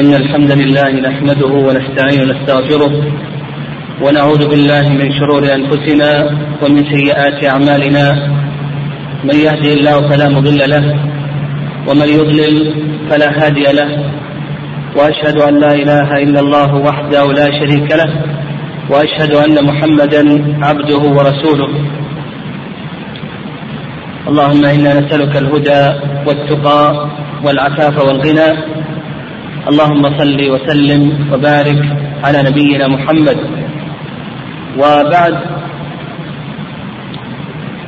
إن الحمد لله نحمده ونستعين ونستغفره ونعوذ بالله من شرور أنفسنا ومن سيئات أعمالنا. من يهدي الله فلا مضل له ومن يضلل فلا هادي له. وأشهد أن لا إله إلا الله وحده لا شريك له وأشهد أن محمدا عبده ورسوله. اللهم إنا نسألك الهدى والتقى والعفاف والغنى اللهم صل وسلم وبارك على نبينا محمد. وبعد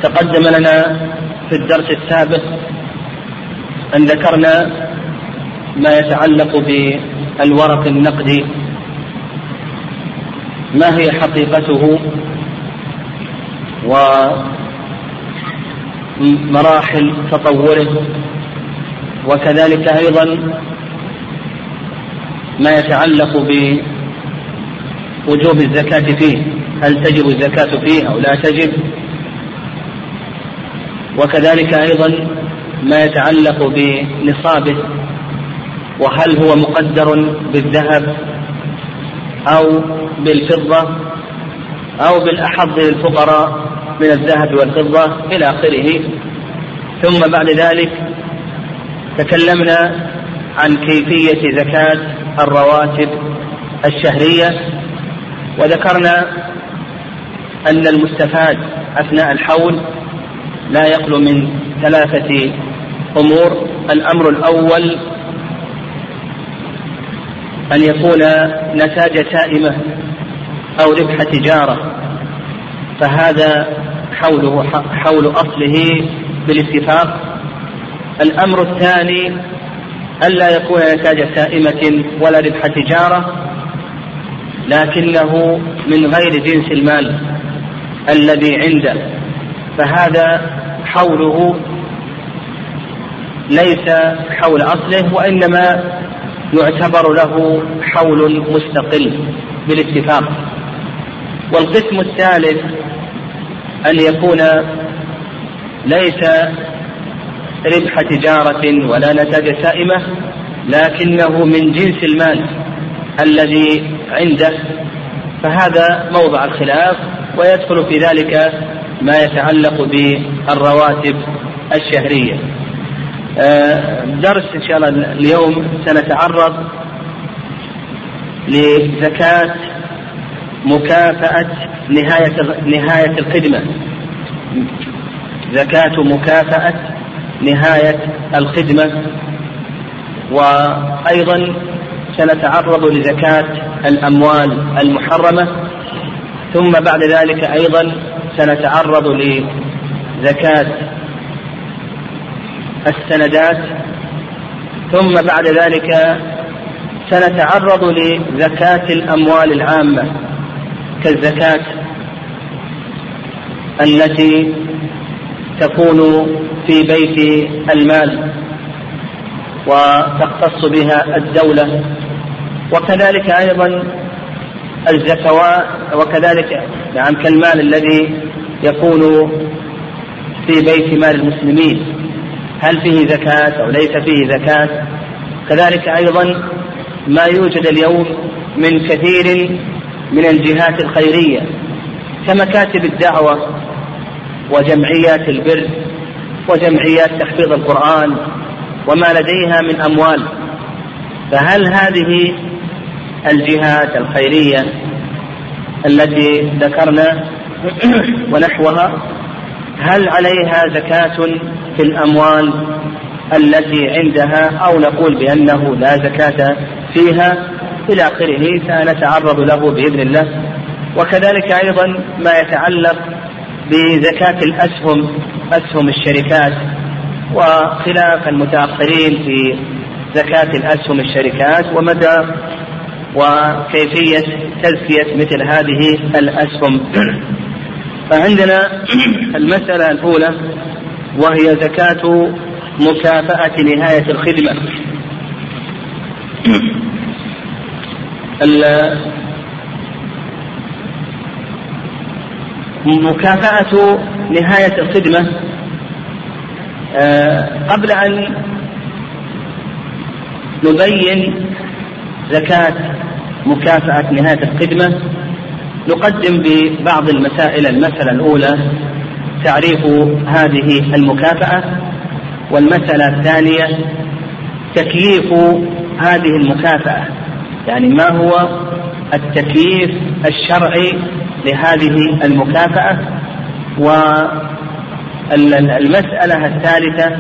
تقدم لنا في الدرس السابق أن ذكرنا ما يتعلق بالورق النقدي. ما هي حقيقته ومراحل تطوره. وكذلك أيضا ما يتعلق بوجوب الزكاة فيه. هل تجب الزكاة فيه أو لا تجب؟ وكذلك أيضا ما يتعلق بنصابه وهل هو مقدر بالذهب أو بالفضة أو بالأحظ للفقراء من الذهب والفضة إلى آخره. ثم بعد ذلك تكلمنا عن كيفية زكاة الرواتب الشهرية وذكرنا أن المستفاد أثناء الحول لا يخلو من ثلاثة أمور. الأمر الأول أن يكون نتاج سائمة أو ربح تجارة فهذا حوله حول أصله بالاتفاق. الأمر الثاني ألا يكون نتاج سائمة ولا ربح تجارة لكنه من غير جنس المال الذي عنده. فهذا حوله ليس حول أصله وإنما يعتبر له حول مستقل بالاتفاق. والقسم الثالث أن يكون ليس ربح تجارة ولا نتاج سائمة لكنه من جنس المال الذي عنده. فهذا موضع الخلاف ويدخل في ذلك ما يتعلق بالرواتب الشهرية. آه، درس إن شاء الله اليوم سنتعرض لزكاة مكافأة نهاية نهاية الخدمة. زكاة مكافأة نهاية الخدمة وأيضا سنتعرض لزكاة الأموال المحرمة ثم بعد ذلك أيضا سنتعرض لزكاة السندات ثم بعد ذلك سنتعرض لزكاة الأموال العامة كالزكاة التي تكون في بيت المال وتختص بها الدولة وكذلك أيضا الزكوات وكذلك نعم كالمال الذي يكون في بيت مال المسلمين. هل فيه زكاة أو ليس فيه زكاة؟ كذلك أيضا ما يوجد اليوم من كثير من الجهات الخيرية كمكاتب الدعوة وجمعيات البر وجمعيات تحفيظ القرآن وما لديها من أموال. فهل هذه الجهات الخيرية التي ذكرنا ونحوها هل عليها زكاة في الأموال التي عندها أو نقول بأنه لا زكاة فيها؟ إلى آخره سنتعرض له بإذن الله. وكذلك أيضا ما يتعلق بزكاة الأسهم أسهم الشركات وخلاف المتأخرين في زكاة الأسهم الشركات ومدى وكيفية تزكية مثل هذه الأسهم. فعندنا المسألة الأولى وهي زكاة مكافأة نهاية الخدمة. مكافأة نهاية الخدمة آه، قبل أن نبين زكاة مكافأة نهاية الخدمة نقدم ببعض المسائل المسألة الأولى تعريف هذه المكافأة والمسألة الثانية تكييف هذه المكافأة. يعني ما هو التكييف الشرعي لهذه المكافأة والمسألة الثالثة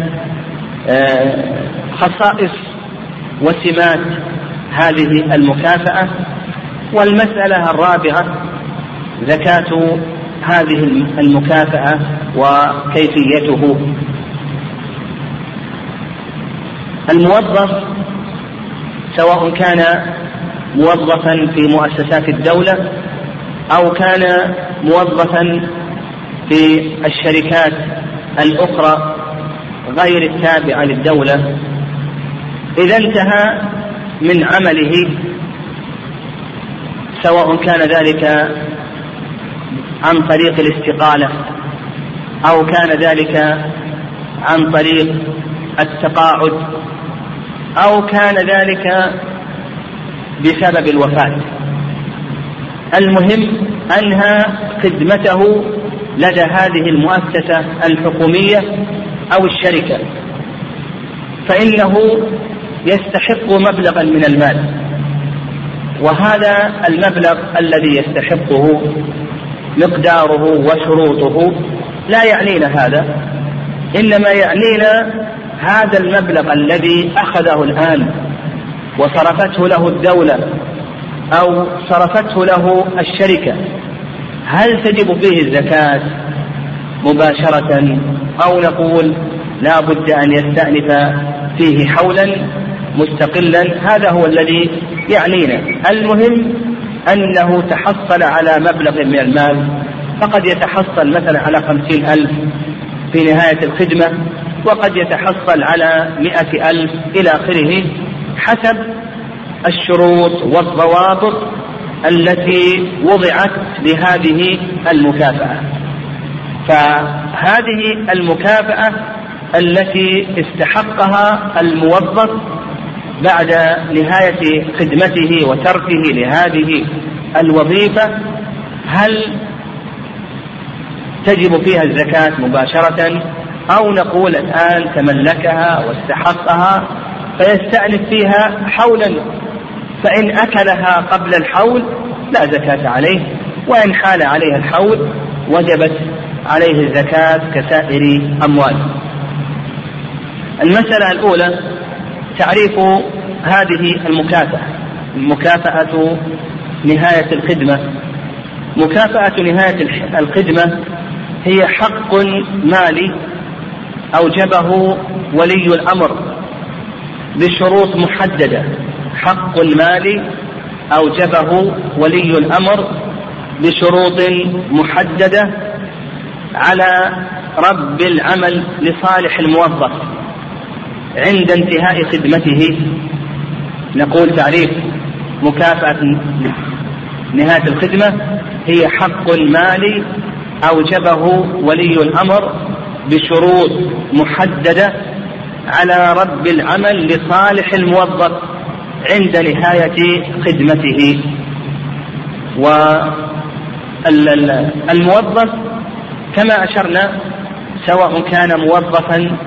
آه، خصائص وسمات هذه المكافأة والمسألة الرابعة زكاة هذه المكافأة وكيفيته. الموظف سواء كان موظفا في مؤسسات الدولة أو كان موظفا في الشركات الأخرى غير التابعة للدولة. إذا انتهى من عمله سواء كان ذلك عن طريق الاستقالة أو كان ذلك عن طريق التقاعد أو كان ذلك بسبب الوفاة. المهم أنهى خدمته لدى هذه المؤسسة الحكومية أو الشركة. فإنه يستحق مبلغا من المال. وهذا المبلغ الذي يستحقه مقداره وشروطه لا يعنينا هذا إنما يعنينا هذا المبلغ الذي أخذه الآن وصرفته له الدولة أو صرفته له الشركة. هل تجب فيه الزكاة مباشرة؟ أو نقول لا بد أن يستأنف فيه حولا مستقلا. هذا هو الذي يعنينا. المهم أنه تحصل على مبلغ من المال. فقد يتحصل مثلا على خمسين ألف في نهاية الخدمة وقد يتحصل على مئة ألف إلى آخره. حسب الشروط والضوابط التي وضعت لهذه المكافأة. فهذه المكافأة التي استحقها الموظف بعد نهاية خدمته وتركه لهذه الوظيفة هل تجب فيها الزكاة مباشرة؟ أو نقول الآن تملكها واستحقها فيستأنف فيها حولا فإن أكلها قبل الحول لا زكاة عليه وإن حال عليها الحول وجبت عليه الزكاة كسائر أمواله المسألة الأولى تعريف هذه المكافأة. مكافأة نهاية الخدمة. مكافأة نهاية الخدمة هي حق مالي أوجبه ولي الأمر. بشروط محددة. حق مالي أوجبه ولي الأمر بشروط محددة على رب العمل لصالح الموظف. عند انتهاء خدمته نقول تعريف مكافأة نهاية الخدمة هي حق مالي أوجبه ولي الأمر بشروط محددة على رب العمل لصالح الموظف عند نهاية خدمته. والموظف كما أشرنا سواء كان موظفا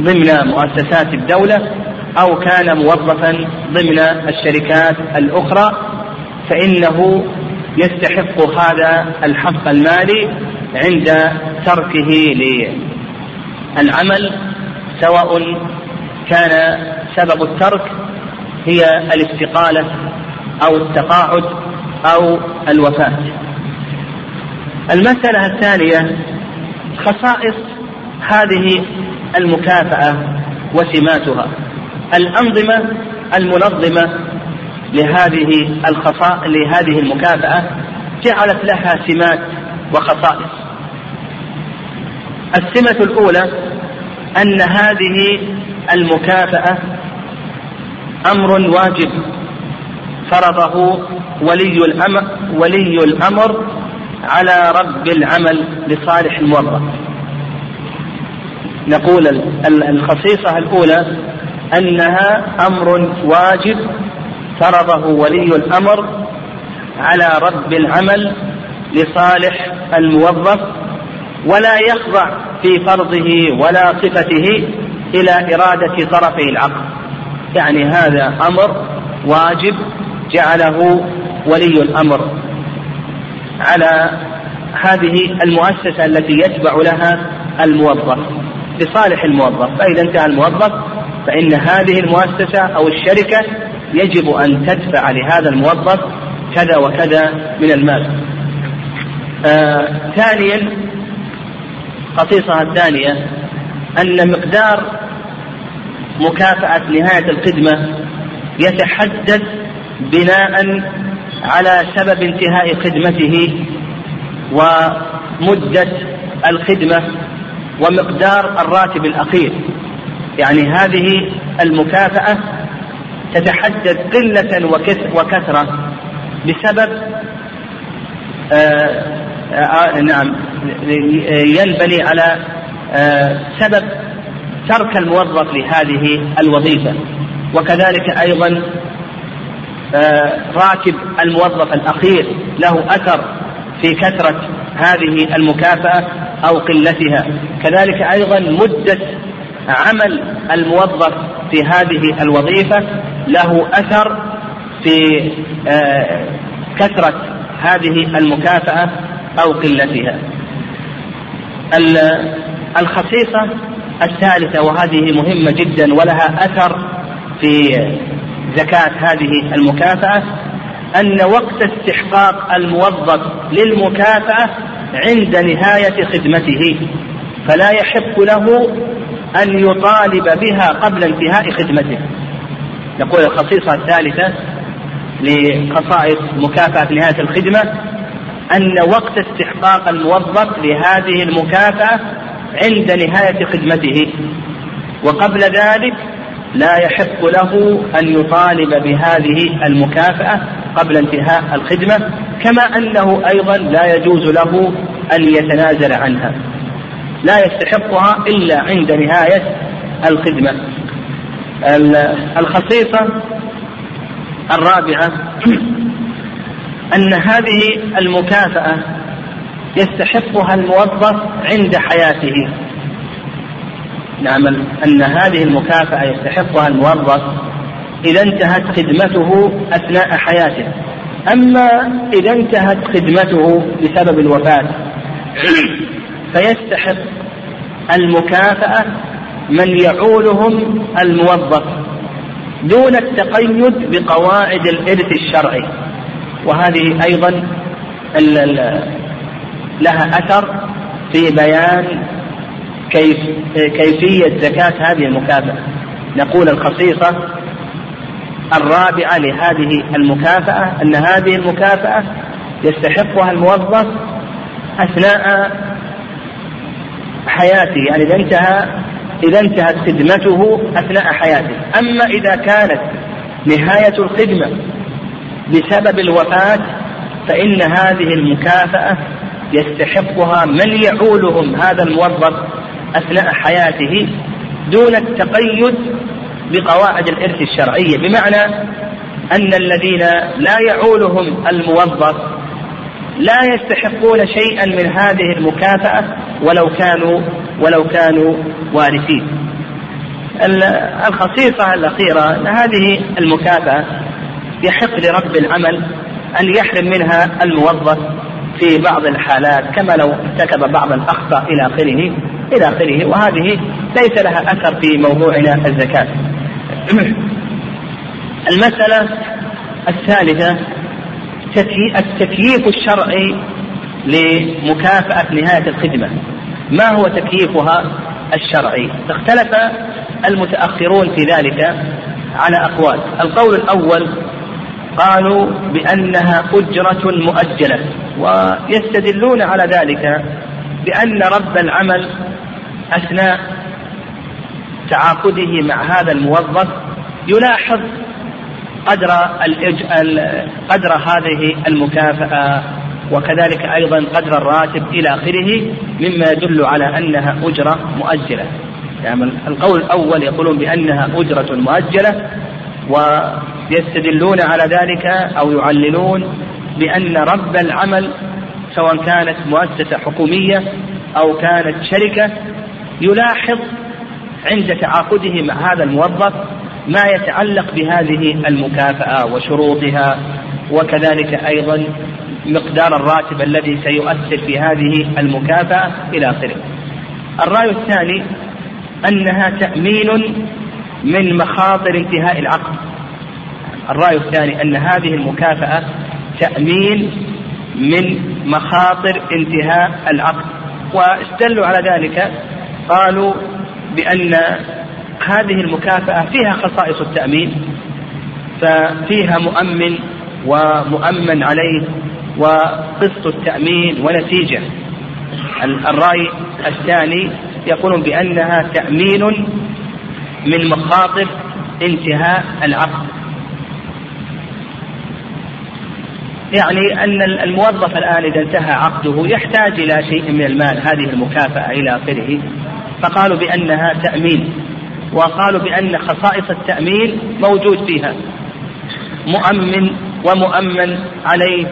ضمن مؤسسات الدولة أو كان موظفا ضمن الشركات الأخرى فإنه يستحق هذا الحق المالي عند تركه للعمل سواء كان سبب الترك هي الاستقالة أو التقاعد أو الوفاة. المسألة الثانية خصائص هذه المكافأة وسماتها الأنظمة المنظمة لهذه الخصائص لهذه المكافأة جعلت لها سمات وخصائص. السمة الأولى أن هذه المكافأة أمر واجب. فرضه ولي الأمر ولي الأمر على رب العمل لصالح الموظف. نقول الخصيصة الأولى أنها أمر واجب. فرضه ولي الأمر على رب العمل لصالح الموظف. ولا يخضع في فرضه ولا صفته إلى إرادة طرفي العقد يعني هذا أمر واجب جعله ولي الأمر. على هذه المؤسسة التي يتبع لها الموظف لصالح الموظف. فإذا انتهى الموظف فإن هذه المؤسسة أو الشركة يجب أن تدفع لهذا الموظف كذا وكذا من المال. آه ثانيا خصيصة الثانية أن مقدار مكافأة نهاية الخدمة يتحدد بناء على سبب انتهاء خدمته ومدة الخدمة ومقدار الراتب الأخير. يعني هذه المكافأة تتحدد قلة وكثرة بسبب آه آه نعم. ينبني على آه سبب ترك الموظف لهذه الوظيفة. وكذلك أيضا راتب الموظف الأخير له أثر في كثرة هذه المكافأة أو قلتها. كذلك أيضا مدة عمل الموظف في هذه الوظيفة له أثر في كثرة هذه المكافأة أو قلتها. الخصيصة الثالثة وهذه مهمة جدا ولها أثر في زكاة هذه المكافأة أن وقت استحقاق الموظف للمكافأة عند نهاية خدمته فلا يحق له أن يطالب بها قبل انتهاء خدمته. يقول الخصيصة الثالثة لخصائص مكافأة نهاية الخدمة أن وقت استحقاق الموظف لهذه المكافأة عند نهاية خدمته. وقبل ذلك لا يحق له أن يطالب بهذه المكافأة قبل انتهاء الخدمة كما أنه أيضا لا يجوز له أن يتنازل عنها. لا يستحقها إلا عند نهاية الخدمة. الخصيصة الرابعة أن هذه المكافأة يستحقها الموظف عند حياته. نعم أن هذه المكافأة يستحقها الموظف إذا انتهت خدمته أثناء حياته. أما إذا انتهت خدمته بسبب الوفاة فيستحق المكافأة من يعولهم الموظف دون التقيد بقواعد الإرث الشرعي. وهذه أيضا لها أثر في بيان كيف كيفية زكاة هذه المكافأة. نقول الخصيصة الرابعة لهذه المكافأة أن هذه المكافأة يستحقها الموظف أثناء حياته يعني إذا انتهى إذا انتهت خدمته أثناء حياته. أما إذا كانت نهاية الخدمة بسبب الوفاة فإن هذه المكافأة يستحقها من يعولهم هذا الموظف أثناء حياته دون التقيد بقواعد الإرث الشرعية بمعنى أن الذين لا يعولهم الموظف لا يستحقون شيئا من هذه المكافأة ولو كانوا ولو كانوا وارثين. الخصيصة الأخيرة هذه المكافأة يحق لرب العمل أن يحرم منها الموظف في بعض الحالات كما لو ارتكب بعض الأخطاء إلى آخره إلى آخره. وهذه ليس لها أثر في موضوعنا الزكاة. المسألة الثالثة التكييف الشرعي لمكافأة نهاية الخدمة. ما هو تكييفها الشرعي؟ اختلف المتأخرون في ذلك على أقوال. القول الأول قالوا بأنها أجرة مؤجلة ويستدلون على ذلك بأن رب العمل أثناء تعاقده مع هذا الموظف يلاحظ قدر قدر هذه المكافأة وكذلك أيضا قدر الراتب إلى آخره مما يدل على أنها أجرة مؤجلة. يعني القول الأول يقولون بأنها أجرة مؤجلة ويستدلون على ذلك أو يعللون بأن رب العمل سواء كانت مؤسسة حكومية أو كانت شركة يلاحظ عند تعاقده مع هذا الموظف ما يتعلق بهذه المكافأة وشروطها وكذلك أيضا مقدار الراتب الذي سيؤثر في هذه المكافأة إلى آخره. الرأي الثاني أنها تأمين من مخاطر انتهاء العقد. الرأي الثاني أن هذه المكافأة تأمين من مخاطر انتهاء العقد. واستدلوا على ذلك قالوا بأن هذه المكافأة فيها خصائص التأمين ففيها مؤمن ومؤمن عليه وقسط التأمين ونتيجة. الرأي الثاني يقولون بأنها تأمين من مخاطر انتهاء العقد. يعني أن الموظف الآن إذا انتهى عقده يحتاج إلى شيء من المال هذه المكافأة إلى آخره. فقالوا بأنها تأمين وقالوا بأن خصائص التأمين موجود فيها. مؤمن ومؤمن عليه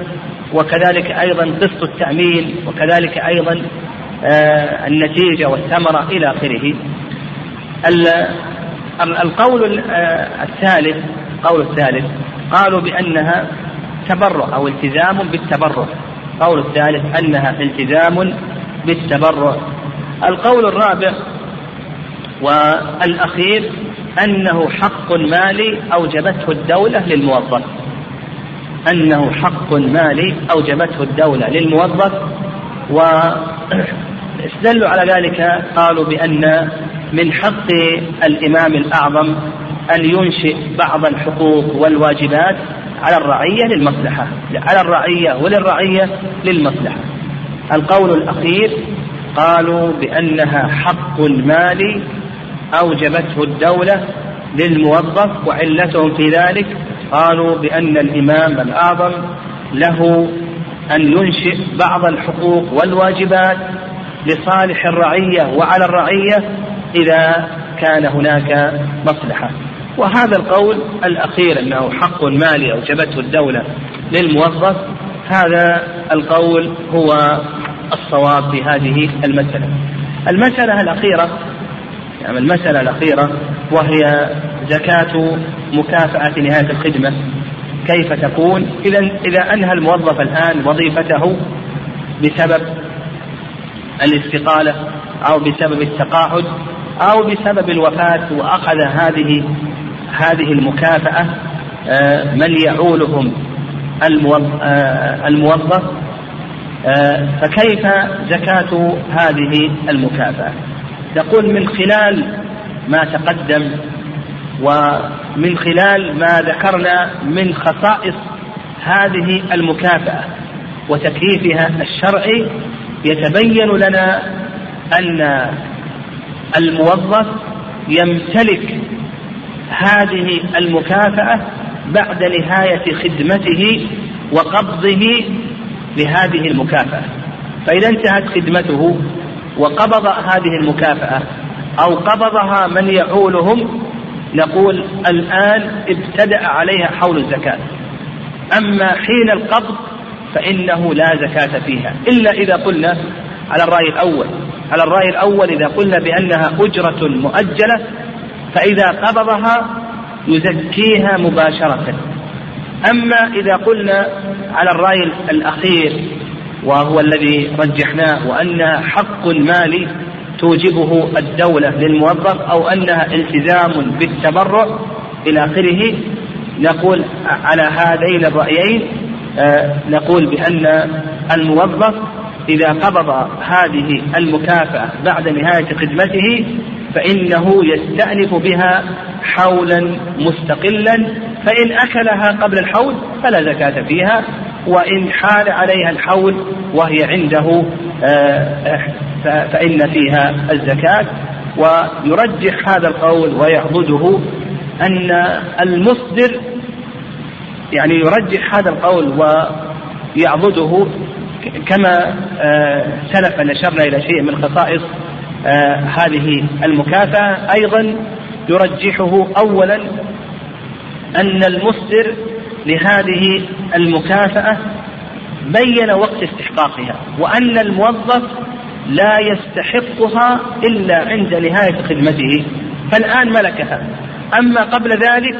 وكذلك أيضا قسط التأمين وكذلك أيضا آه النتيجة والثمرة إلى آخره. القول آه، الثالث قول الثالث قالوا بأنها تبرع أو التزام بالتبرع. القول الثالث أنها التزام بالتبرع. القول الرابع والأخير أنه حق مالي أوجبته الدولة للموظف. أنه حق مالي أوجبته الدولة للموظف. واستدلوا على ذلك قالوا بأن من حق الإمام الأعظم أن ينشئ بعض الحقوق والواجبات على الرعية للمصلحة على الرعية وللرعية للمصلحة. القول الأخير قالوا بأنها حق مالي أوجبته الدولة للموظف وعلتهم في ذلك. قالوا بأن الإمام الأعظم له أن ينشئ بعض الحقوق والواجبات لصالح الرعية وعلى الرعية إذا كان هناك مصلحة. وهذا القول الأخير أنه حق مالي أوجبته الدولة للموظف هذا القول هو الصواب في هذه المسألة. المسألة الأخيرة يعني المسألة الأخيرة وهي زكاة مكافأة نهاية الخدمة. كيف تكون؟ إذا إذا أنهى الموظف الآن وظيفته بسبب الاستقالة أو بسبب التقاعد أو بسبب الوفاة وأخذ هذه هذه المكافأة آه، من يعولهم آه، الموظف آه، فكيف زكاة هذه المكافأة؟ نقول من خلال ما تقدم ومن خلال ما ذكرنا من خصائص هذه المكافأة وتكييفها الشرعي يتبين لنا أن الموظف يمتلك هذه المكافأة بعد نهاية خدمته وقبضه لهذه المكافأة. فإذا انتهت خدمته وقبض هذه المكافأة أو قبضها من يعولهم نقول الآن ابتدأ عليها حول الزكاة. أما حين القبض فإنه لا زكاة فيها. إلا إذا قلنا على الرأي الأول على الرأي الأول إذا قلنا بأنها أجرة مؤجلة فإذا قبضها يزكيها مباشرة. أما إذا قلنا على الرأي الأخير وهو الذي رجحناه وأنها حق مالي توجبه الدولة للموظف أو أنها التزام بالتبرع إلى آخره نقول على هذين الرأيين آه، نقول بأن الموظف إذا قبض هذه المكافأة بعد نهاية خدمته فإنه يستأنف بها حولا مستقلا فإن أكلها قبل الحول فلا زكاة فيها وإن حال عليها الحول وهي عنده آه، فإن فيها الزكاة. ويرجح هذا القول ويعضده أن المصدر يعني يرجح هذا القول ويعضده كما آه، سلف نشرنا إلى شيء من خصائص آه هذه المكافأة أيضا يرجحه أولا أن المصدر لهذه المكافأة بين وقت استحقاقها وأن الموظف لا يستحقها إلا عند نهاية خدمته فالآن ملكها. أما قبل ذلك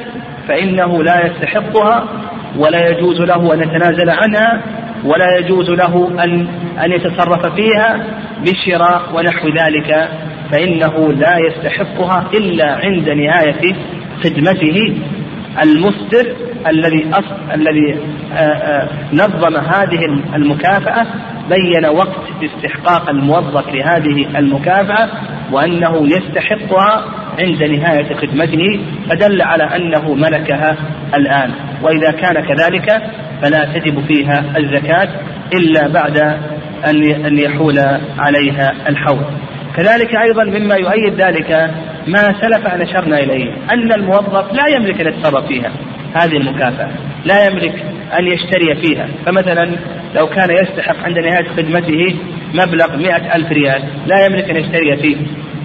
فإنه لا يستحقها ولا يجوز له أن يتنازل عنها ولا يجوز له أن أن يتصرف فيها بشراء ونحو ذلك فإنه لا يستحقها إلا عند نهاية خدمته المصدر الذي الذي آه، آه، نظم هذه المكافأة بين وقت استحقاق الموظف لهذه المكافأة وأنه يستحقها عند نهاية خدمته فدل على أنه ملكها الآن. وإذا كان كذلك فلا تجب فيها الزكاة إلا بعد أن يحول عليها الحول. كذلك أيضا مما يؤيد ذلك ما سلف أن أشرنا إليه أن الموظف لا يملك أن يتصرف فيها. هذه المكافأة. لا يملك أن يشتري فيها. فمثلا لو كان يستحق عند نهاية خدمته مبلغ مئة ألف ريال لا يملك أن يشتري فيه.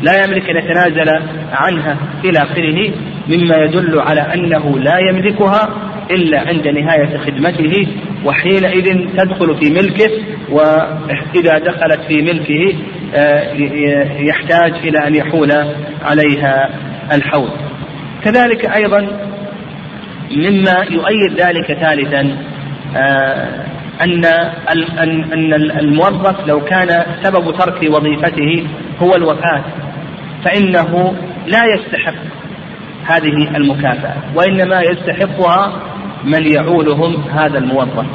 لا يملك أن يتنازل عنها إلى آخره مما يدل على أنه لا يملكها إلا عند نهاية خدمته وحينئذ تدخل في ملكه وإذا دخلت في ملكه آه، يحتاج إلى أن يحول عليها الحول كذلك أيضا مما يؤيد ذلك ثالثا آه، أن أن الموظف لو كان سبب ترك وظيفته هو الوفاة فإنه لا يستحق هذه المكافأة وإنما يستحقها من يعولهم هذا الموظف.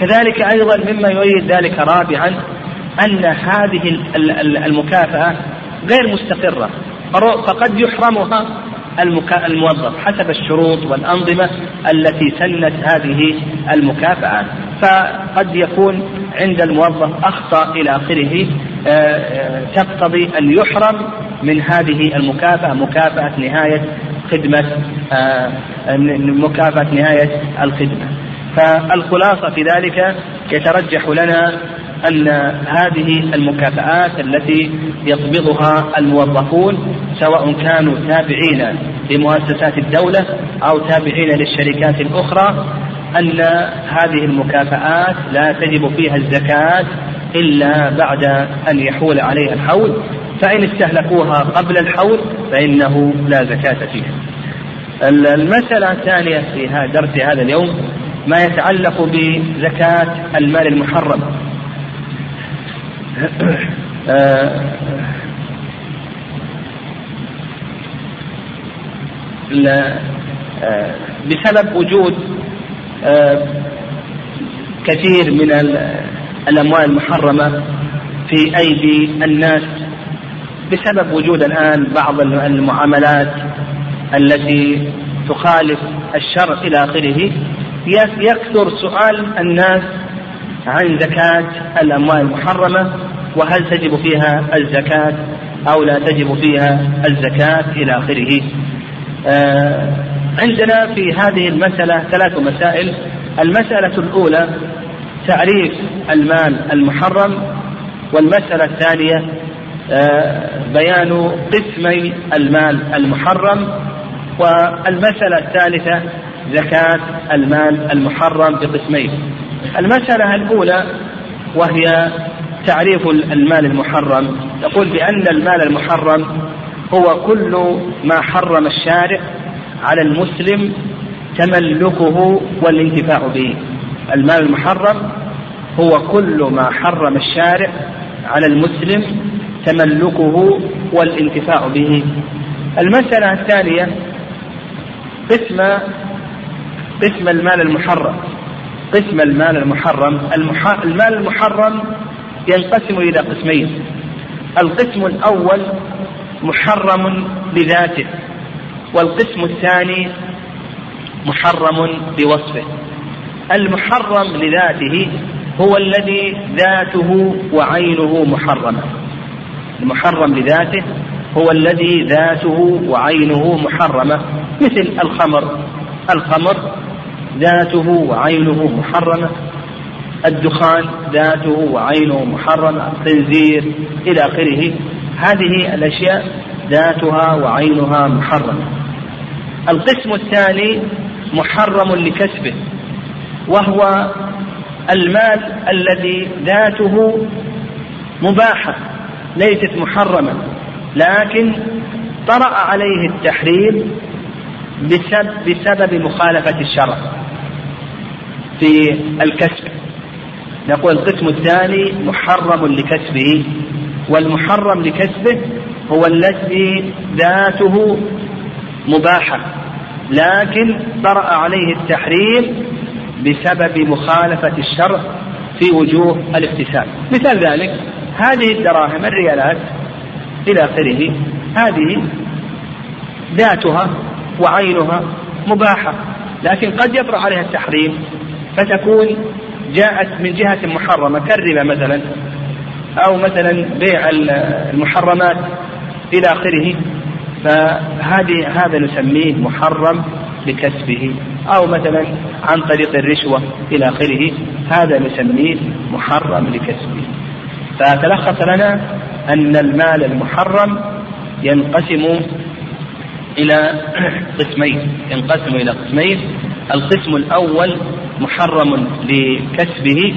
كذلك أيضا مما يؤيد ذلك رابعا أن هذه المكافأة غير مستقرة. فقد يحرمها الموظف حسب الشروط والأنظمة التي سنت هذه المكافأة. فقد يكون عند الموظف أخطأ إلى آخره آه، آه، تقتضي أن يحرم من هذه المكافأة مكافأة نهاية خدمة آه، مكافأة نهاية الخدمة. فالخلاصة في ذلك يترجح لنا أن هذه المكافآت التي يقبضها الموظفون سواء كانوا تابعين لمؤسسات الدولة أو تابعين للشركات الأخرى أن هذه المكافآت لا تجب فيها الزكاة إلا بعد أن يحول عليها الحول. فإن استهلكوها قبل الحول فإنه لا زكاة فيها. المسألة الثانية في درس هذا اليوم ما يتعلق بزكاة المال المحرم. آه، آه، بسبب وجود آه، كثير من الأموال المحرمة في أيدي الناس بسبب وجود الآن بعض المعاملات التي تخالف الشرع إلى آخره يكثر سؤال الناس عن زكاة الأموال المحرمة وهل تجب فيها الزكاة أو لا تجب فيها الزكاة إلى آخره. آه عندنا في هذه المسألة ثلاث مسائل. المسألة الأولى تعريف المال المحرم والمسألة الثانية بيان قسمي المال المحرم والمسألة الثالثة زكاة المال المحرم بقسمين. المسألة الأولى وهي تعريف المال المحرم. يقول بأن المال المحرم هو كل ما حرم الشارع على المسلم تملكه والانتفاع به. المال المحرم هو كل ما حرم الشارع على المسلم تملكه والانتفاع به. المسألة الثانية قسم قسم المال المحرم قسم المال المحرم. المال المحرم ينقسم إلى قسمين. القسم الأول محرم بذاته والقسم الثاني محرم بوصفه المحرم لذاته هو الذي ذاته وعينه محرمة. المحرم لذاته هو الذي ذاته وعينه محرمة مثل الخمر. الخمر ذاته وعينه محرمة الدخان ذاته وعينه محرمة الخنزير إلى آخره. هذه الأشياء ذاتها وعينها محرمة. القسم الثاني محرم لكسبه وهو المال الذي ذاته مباحة. ليست محرمة لكن طرأ عليه التحريم بسبب, بسبب مخالفة الشرع في الكسب. نقول القسم الثاني محرم لكسبه والمحرم لكسبه هو الذي ذاته مباحة لكن طرأ عليه التحريم بسبب مخالفة الشرع في وجوه الاكتساب مثال ذلك هذه الدراهم الريالات إلى آخره هذه ذاتها وعينها مباحة لكن قد يطرأ عليها التحريم فتكون جاءت من جهة محرمة كالربا مثلا أو مثلا بيع المحرمات إلى آخره فهذه هذا نسميه محرم لكسبه أو مثلا عن طريق الرشوة إلى آخره هذا نسميه محرم لكسبه. فتلخص لنا أن المال المحرم ينقسم إلى قسمين ينقسم إلى قسمين. القسم الأول محرم لكسبه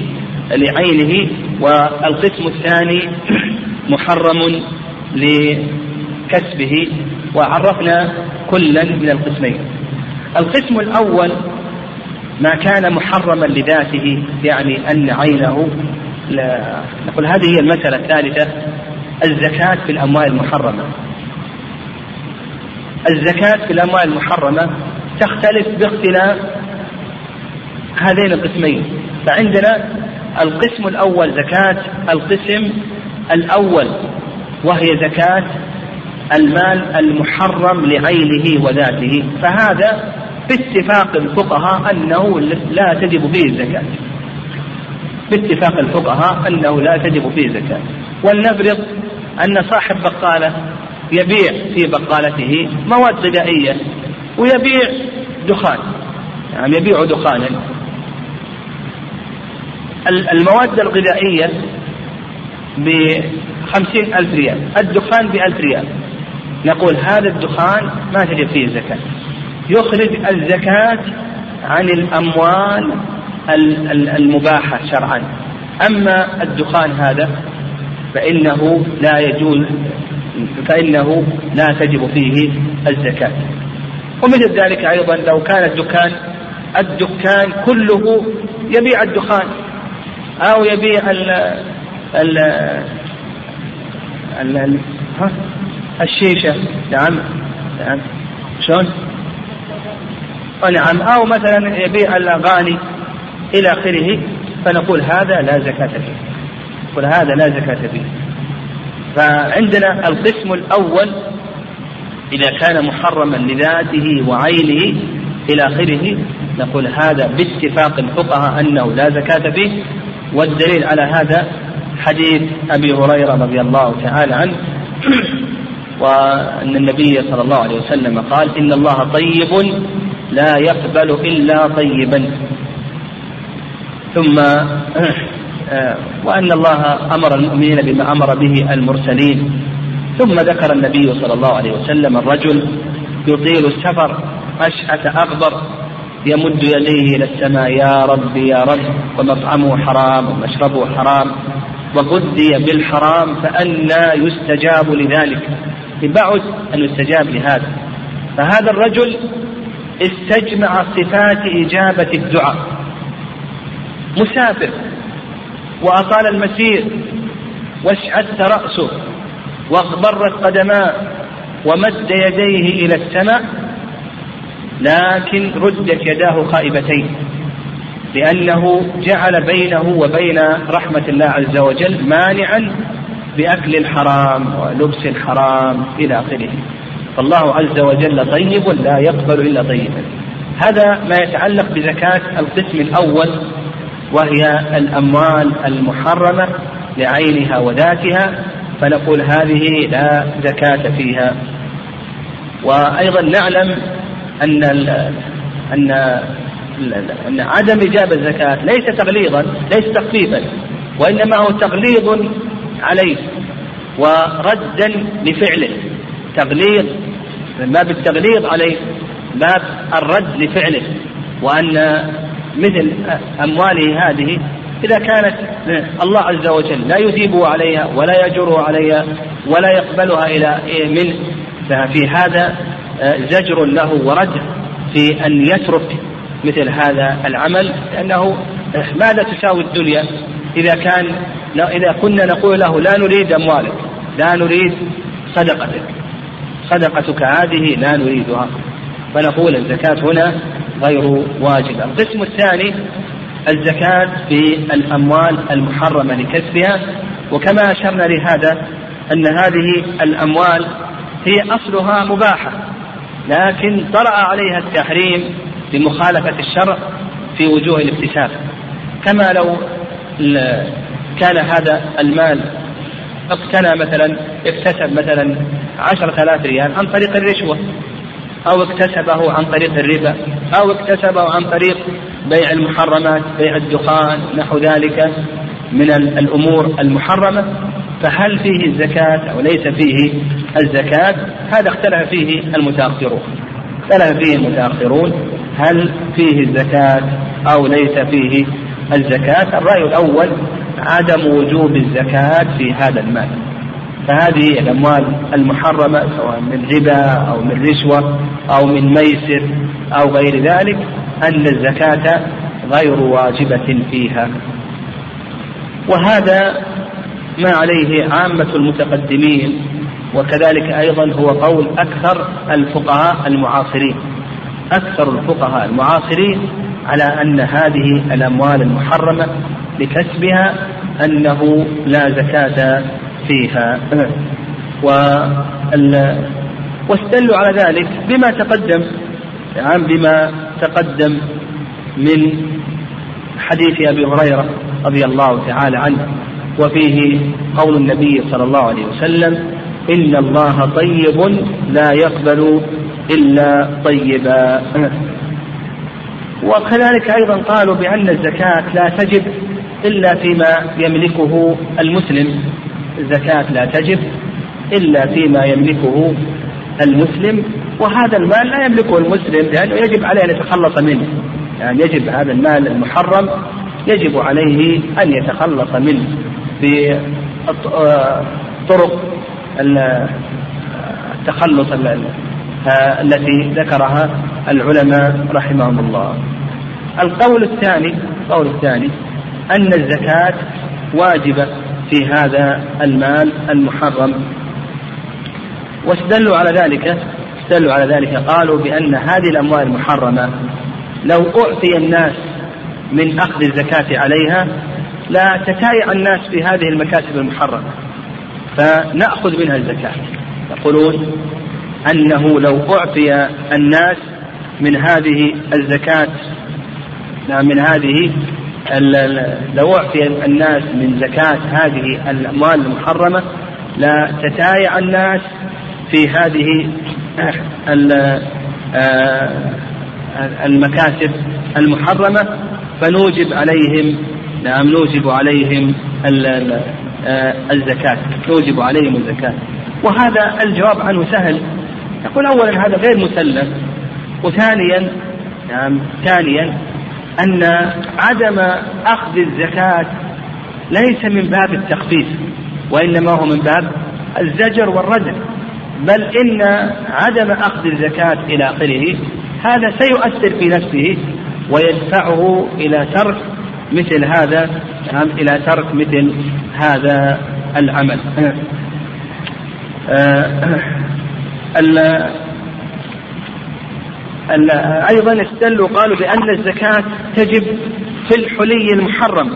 لعينه والقسم الثاني محرم لكسبه. وعرفنا كلا من القسمين. القسم الأول ما كان محرما لذاته يعني أن عينه نقول هذه هي المسألة الثالثة الزكاة في الأموال المحرمة. الزكاة في الأموال المحرمة تختلف باختلاف هذين القسمين. فعندنا القسم الأول زكاة القسم الأول وهي زكاة المال المحرم لعينه وذاته. فهذا باتفاق الفقهاء أنه لا تجب فيه الزكاة. باتفاق الفقهاء أنه لا تجب فيه الزكاة ولنفرض أن صاحب بقالة يبيع في بقالته مواد غذائية ويبيع دخان. يعني يبيع دخانا المواد الغذائية بخمسين ألف ريال الدخان بألف ريال. نقول هذا الدخان ما تجب فيه الزكاة يخرج الزكاة عن الأموال المباحة شرعا. أما الدخان هذا فإنه لا يجوز فإنه لا تجب فيه الزكاة. ومثل ذلك أيضا لو كان الدكان الدكان كله يبيع الدخان أو يبيع ال ال ال ها؟ الشيشة. نعم نعم. شلون؟ نعم أو مثلا يبيع الأغاني. إلى آخره فنقول هذا لا زكاة فيه. نقول هذا لا زكاة فيه. فعندنا القسم الأول إذا كان محرما لذاته وعينه إلى آخره نقول هذا باتفاق الفقهاء أنه لا زكاة فيه. والدليل على هذا حديث أبي هريرة رضي الله تعالى عنه. وأن النبي صلى الله عليه وسلم قال إن الله طيب لا يقبل إلا طيبا. ثم وأن الله أمر المؤمنين بما أمر به المرسلين. ثم ذكر النبي صلى الله عليه وسلم الرجل يطيل السفر أشعث أغبر يمد يديه إلى السماء يا رب يا رب ومطعمه حرام ومشربه حرام وغذي بالحرام فأنى يستجاب لذلك. بعد أن يستجاب لهذا. فهذا الرجل استجمع صفات إجابة الدعاء. مسافر. وأطال المسير واشعث رأسه واغبرت قدماه ومد يديه إلى السماء لكن ردت يداه خائبتين لأنه جعل بينه وبين رحمة الله عز وجل مانعا بأكل الحرام ولبس الحرام إلى آخره. فالله عز وجل طيب لا يقبل إلا طيبا. هذا ما يتعلق بزكاة القسم الأول وهي الأموال المحرمة لعينها وذاتها فنقول هذه لا زكاة فيها. وأيضا نعلم أن أن أن عدم إجابة الزكاة ليس تغليظا ليس تخفيفا وإنما هو تغليظ عليه وردا لفعله. تغليظ من باب التغليظ عليه باب الرد لفعله وأن مثل أمواله هذه إذا كانت الله عز وجل لا يثيبه عليها ولا يجره عليها ولا يقبلها إلى منه ففي هذا زجر له ورد في أن يترك مثل هذا العمل لأنه ماذا تساوي الدنيا؟ إذا كان إذا كنا نقول له لا نريد أموالك لا نريد صدقتك صدقتك هذه لا نريدها فنقول الزكاة هنا غير واجبة القسم الثاني الزكاة في الأموال المحرمة لكسبها. وكما أشرنا لهذا أن هذه الأموال هي أصلها مباحة لكن طرأ عليها التحريم بمخالفة الشرع في وجوه الاكتساب. كما لو كان هذا المال اقتنى مثلا اكتسب مثلا عشرة آلاف ريال عن طريق الرشوة. أو اكتسبه عن طريق الربا أو اكتسبه عن طريق بيع المحرمات بيع الدخان نحو ذلك من الأمور المحرمة. فهل فيه الزكاة أو ليس فيه الزكاة؟ هذا اختلف فيه المتأخرون. اختلف فيه المتأخرون هل فيه الزكاة أو ليس فيه الزكاة. الرأي الأول عدم وجوب الزكاة في هذا المال. فهذه الأموال المحرمة سواء من ربا أو من رشوة أو من ميسر أو غير ذلك أن الزكاة غير واجبة فيها. وهذا ما عليه عامة المتقدمين وكذلك أيضا هو قول أكثر الفقهاء المعاصرين. أكثر الفقهاء المعاصرين على أن هذه الأموال المحرمة لكسبها أنه لا زكاة فيها. واستدلوا على ذلك بما تقدم يعني بما تقدم من حديث أبي هريرة رضي الله تعالى عنه. وفيه قول النبي صلى الله عليه وسلم إن الله طيب لا يقبل إلا طيبا. وكذلك أيضا قالوا بأن الزكاة لا تجب إلا فيما يملكه المسلم. الزكاة لا تجب إلا فيما يملكه المسلم وهذا المال لا يملكه المسلم لأنه يجب عليه أن يتخلص منه. يعني يجب هذا المال المحرم يجب عليه أن يتخلص منه بطرق التخلص التي ذكرها العلماء رحمهم الله. القول الثاني القول الثاني أن الزكاة واجبة. في هذا المال المحرم. واستدلوا على ذلك استدلوا على ذلك قالوا بأن هذه الأموال المحرمة لو أعطي الناس من أخذ الزكاة عليها لا تتايع الناس في هذه المكاسب المحرمة. فنأخذ منها الزكاة. يقولون أنه لو أعطي الناس من هذه الزكاة من هذه لو أعطي الناس من زكاة هذه الأموال المحرمة لا تتايع الناس في هذه آه، المكاسب المحرمة فنوجب عليهم نعم نوجب عليهم آه، الزكاة نوجب عليهم الزكاة. وهذا الجواب عنه سهل. يقول أولا هذا غير مسلم وثانيا نعم ثانيا أن عدم أخذ الزكاة ليس من باب التخفيف وإنما هو من باب الزجر والردع بل إن عدم أخذ الزكاة إلى آخره هذا سيؤثر في نفسه ويدفعه إلى ترك مثل هذا نعم إلى ترك مثل هذا العمل. آه، أيضا استدلوا قالوا بأن الزكاة تجب في الحلي المحرم.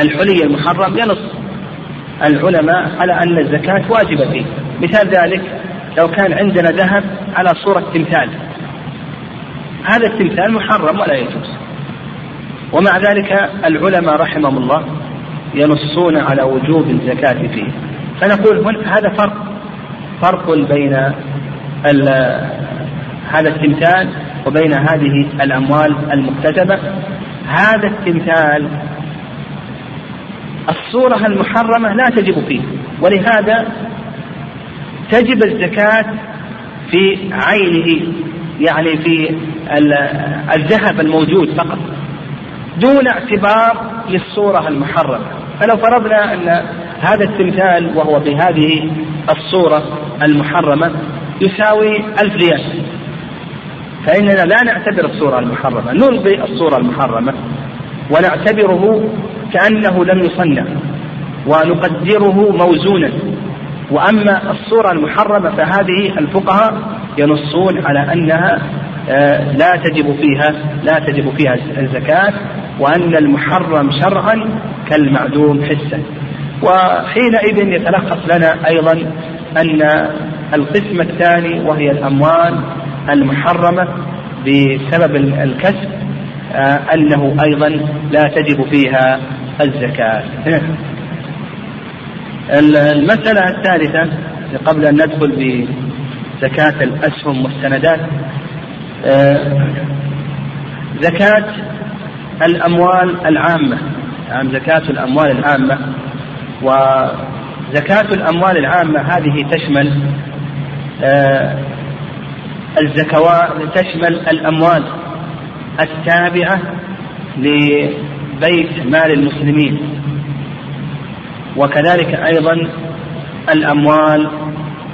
الحلي المحرم ينص العلماء على أن الزكاة واجبة فيه. مثال ذلك لو كان عندنا ذهب على صورة تمثال. هذا التمثال محرم ولا يجوز. ومع ذلك العلماء رحمهم الله ينصون على وجوب الزكاة فيه. فنقول هذا فرق. فرق بين هذا التمثال وبين هذه الأموال المكتسبة. هذا التمثال الصورة المحرمة لا تجب فيه ولهذا تجب الزكاة في عينه يعني في الذهب الموجود فقط دون اعتبار للصورة المحرمة. فلو فرضنا أن هذا التمثال وهو بهذه الصورة المحرمة يساوي ألف ريال. فإننا لا نعتبر الصورة المحرمة نلغي الصورة المحرمة ونعتبره كأنه لم يصنع ونقدره موزونا. وأما الصورة المحرمة فهذه الفقهاء ينصون على أنها آه، لا تجب فيها لا تجب فيها الزكاة وأن المحرم شرعا كالمعدوم حسا. وحينئذ يتلخص لنا أيضا أن القسم الثاني وهي الأموال المحرمة بسبب الكسب آه، أنه أيضا لا تجب فيها الزكاة. المسألة الثالثة قبل أن ندخل بزكاة الأسهم والسندات آه، زكاة الأموال العامة يعني زكاة الأموال العامة. وزكاة الأموال العامة هذه تشمل آه، الزكوات تشمل الأموال التابعة لبيت مال المسلمين. وكذلك أيضا الأموال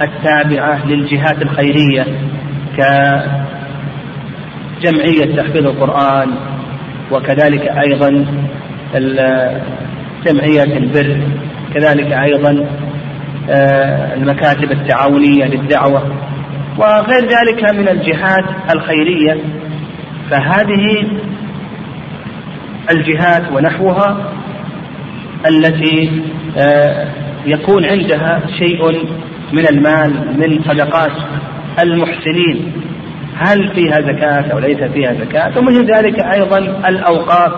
التابعة للجهات الخيرية كجمعية تحفيظ القرآن وكذلك أيضا جمعية البر كذلك أيضا آه، المكاتب التعاونية للدعوة. وغير ذلك من الجهات الخيرية فهذه الجهات ونحوها التي آه، يكون عندها شيء من المال من صدقات المحسنين. هل فيها زكاة أو ليس فيها زكاة؟ ومن ذلك أيضا الأوقاف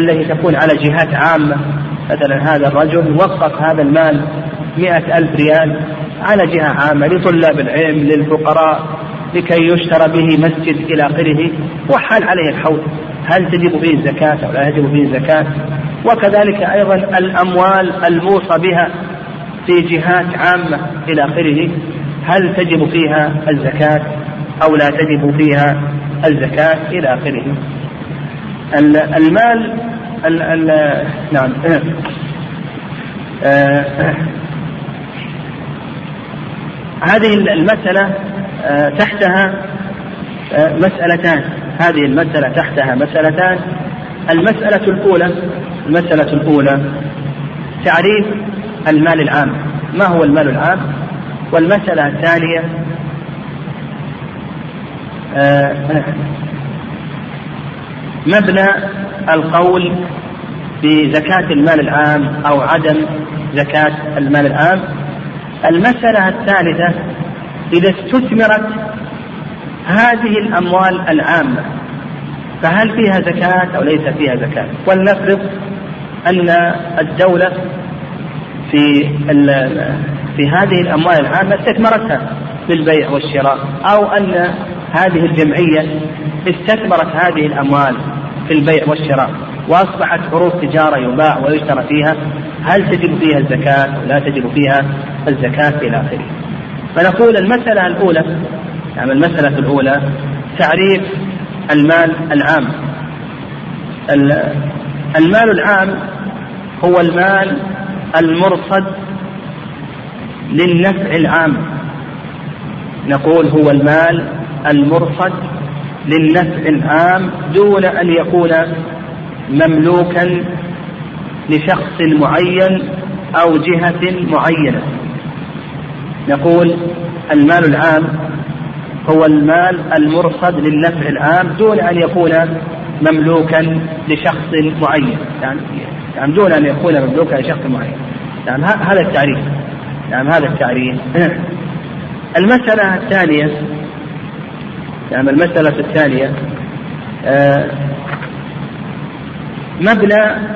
التي تكون على جهات عامة. مثلا هذا الرجل وقف هذا المال مئة ألف ريال. على جهة عامة لطلاب العلم للفقراء لكي يشترى به مسجد إلى آخره وحال عليه الحول هل تجب فيه الزكاة أو لا يجب فيه الزكاة؟ وكذلك أيضا الأموال الموصى بها في جهات عامة إلى آخره. هل تجب فيها الزكاة أو لا تجب فيها الزكاة إلى آخره؟ المال ال ال نعم. آه هذه المسألة آه تحتها آه مسألتان. هذه المسألة تحتها مسألتان. المسألة الأولى المسألة الأولى تعريف المال العام. ما هو المال العام؟ والمسألة الثانية آه، مبنى القول بزكاة المال العام أو عدم زكاة المال العام. المسألة الثالثة إذا استثمرت هذه الأموال العامة فهل فيها زكاة أو ليس فيها زكاة؟ ولنفرض أن الدولة في في هذه الأموال العامة استثمرتها في البيع والشراء أو أن هذه الجمعية استثمرت هذه الأموال في البيع والشراء. وأصبحت عروض تجارة يباع ويشترى فيها. هل تجب فيها الزكاة أو لا تجب فيها الزكاة إلى آخره؟ فنقول المسألة الأولى يعني المسألة الأولى تعريف المال العام. المال العام هو المال المرصد للنفع العام. نقول هو المال المرصد للنفع العام دون أن يكون مملوكا لشخص معين أو جهة معينة. نقول المال العام هو المال المرصد للنفع العام دون أن يكون مملوكا لشخص معين. يعني يعني دون أن يكون مملوكا لشخص معين. يعني هذا التعريف. نعم هذا التعريف. المسألة الثانية نعم المسألة الثانية آه، مبنى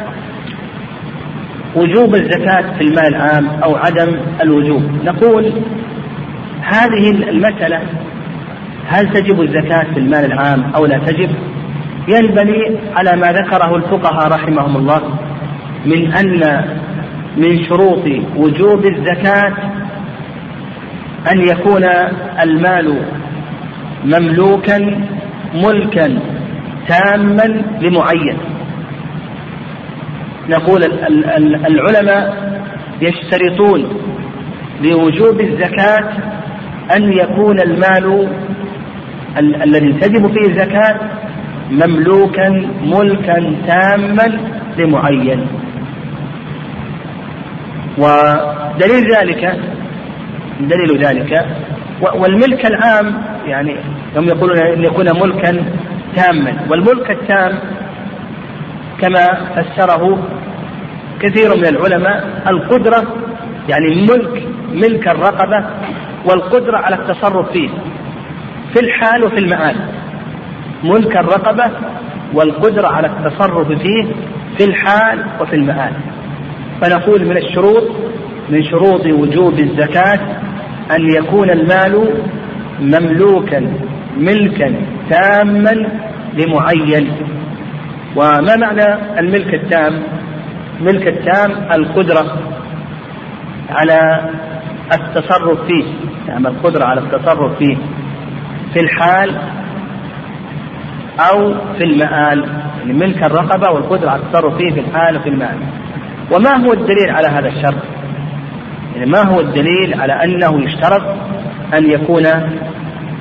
وجوب الزكاة في المال العام أو عدم الوجوب. نقول هذه المسألة هل تجب الزكاة في المال العام أو لا تجب؟ ينبني على ما ذكره الفقهاء رحمهم الله من أن من شروط وجوب الزكاة أن يكون المال مملوكا ملكا تاما لمعين. نقول العلماء يشترطون لوجوب الزكاة أن يكون المال الذي تجب فيه الزكاة مملوكا ملكا تاما لمعين. ودليل ذلك دليل ذلك والملك العام يعني هم يقولون إن يكون ملكا تاما. والملك التام كما فسره كثير من العلماء القدرة يعني ملك ملك الرقبة والقدرة على التصرف فيه في الحال وفي المآل. ملك الرقبة والقدرة على التصرف فيه في الحال وفي المآل. فنقول من الشروط من شروط وجوب الزكاة أن يكون المال مملوكا ملكا تاما لمعين. وما معنى الملك التام؟ ملك التام القدرة على التصرف فيه يعني القدرة على التصرف فيه في الحال أو في المآل يعني ملك الرقبة والقدرة على التصرف فيه في الحال وفي المآل. وما هو الدليل على هذا الشرط؟ يعني ما هو الدليل على أنه يشترط أن يكون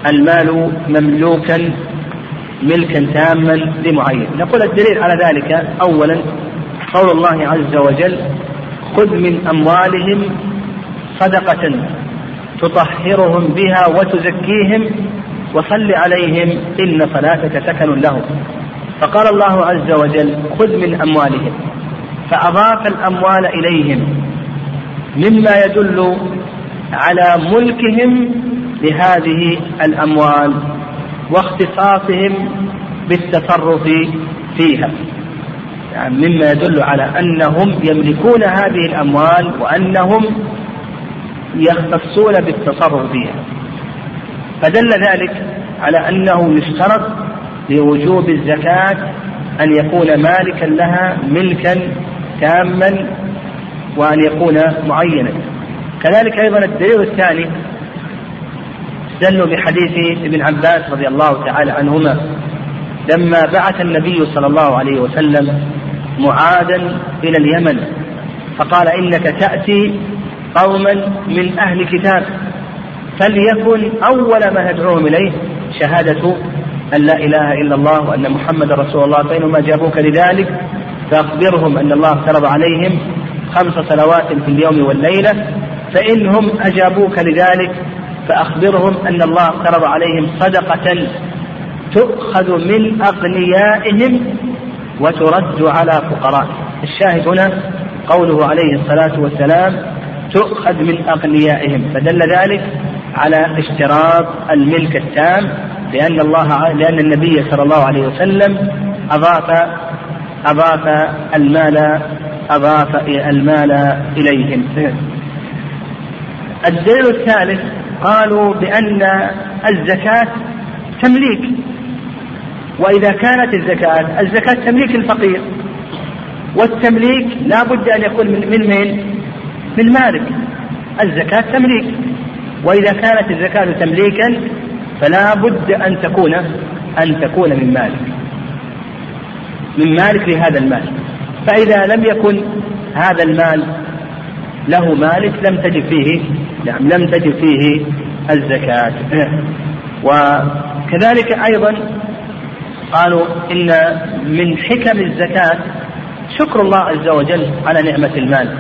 المال مملوكا ملكا تاما لمعين؟ نقول الدليل على ذلك أولا قول الله عز وجل خذ من أموالهم صدقة تطهرهم بها وتزكيهم وصل عليهم إن صلاتك سكن لهم. فقال الله عز وجل خذ من أموالهم فأضاف الأموال إليهم مما يدل على ملكهم لهذه الأموال واختصاصهم بالتصرف فيها. يعني مما يدل على أنهم يملكون هذه الأموال وأنهم يختصون بالتصرف فيها. فدل ذلك على أنه يشترط لوجوب الزكاة أن يكون مالكا لها ملكا تاما وأن يكون معينا. كذلك أيضا الدليل الثاني استدلوا بحديث ابن عباس رضي الله تعالى عنهما لما بعث النبي صلى الله عليه وسلم معاذا إلى اليمن. فقال إنك تأتي قوما من أهل كتاب فليكن أول ما تدعوهم إليه شهادة أن لا إله إلا الله وأن محمد رسول الله. فإنهم أجابوك لذلك فأخبرهم أن الله افترض عليهم خمس صلوات في اليوم والليلة. فإنهم أجابوك لذلك فأخبرهم أن الله افترض عليهم صدقة تؤخذ من أغنيائهم وترد على فقرائهم الشاهد هنا قوله عليه الصلاة والسلام تؤخذ من أغنيائهم. فدل ذلك على اشتراط الملك التام لأن الله لأن النبي صلى الله عليه وسلم أضاف أضاف المال أضاف المال إليهم. الدليل الثالث قالوا بأن الزكاة تمليك. وإذا كانت الزكاة الزكاة تمليك الفقير. والتمليك لا بد أن يكون من من من, من مالك. الزكاة تمليك. وإذا كانت الزكاة تمليكا فلا بد أن تكون أن تكون من مالك. من مالك لهذا المال. فإذا لم يكن هذا المال له مالك لم تجب فيه نعم لم تجب فيه الزكاة. وكذلك أيضا قالوا إن من حكم الزكاة شكر الله عز وجل على نعمة المال.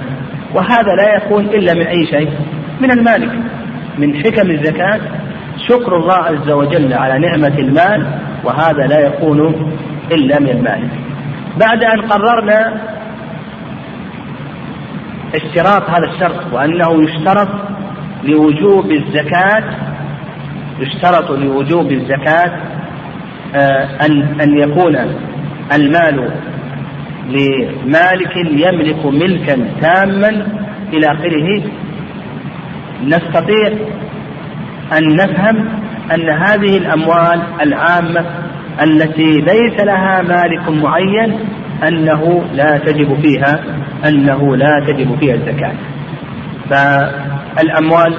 وهذا لا يكون إلا من أي شيء؟ من المالك من حكم الزكاة شكر الله عز وجل على نعمة المال وهذا لا يكون إلا من المالك بعد أن قررنا اشتراط هذا الشرط وأنه يشترط لوجوب الزكاة يشترط لوجوب الزكاة أن أن يكون المال لمالك يملك ملكا تاما إلى آخره. نستطيع أن نفهم أن هذه الأموال العامة التي ليس لها مالك معين أنه لا تجب فيها أنه لا تجب فيها الزكاة. فالأموال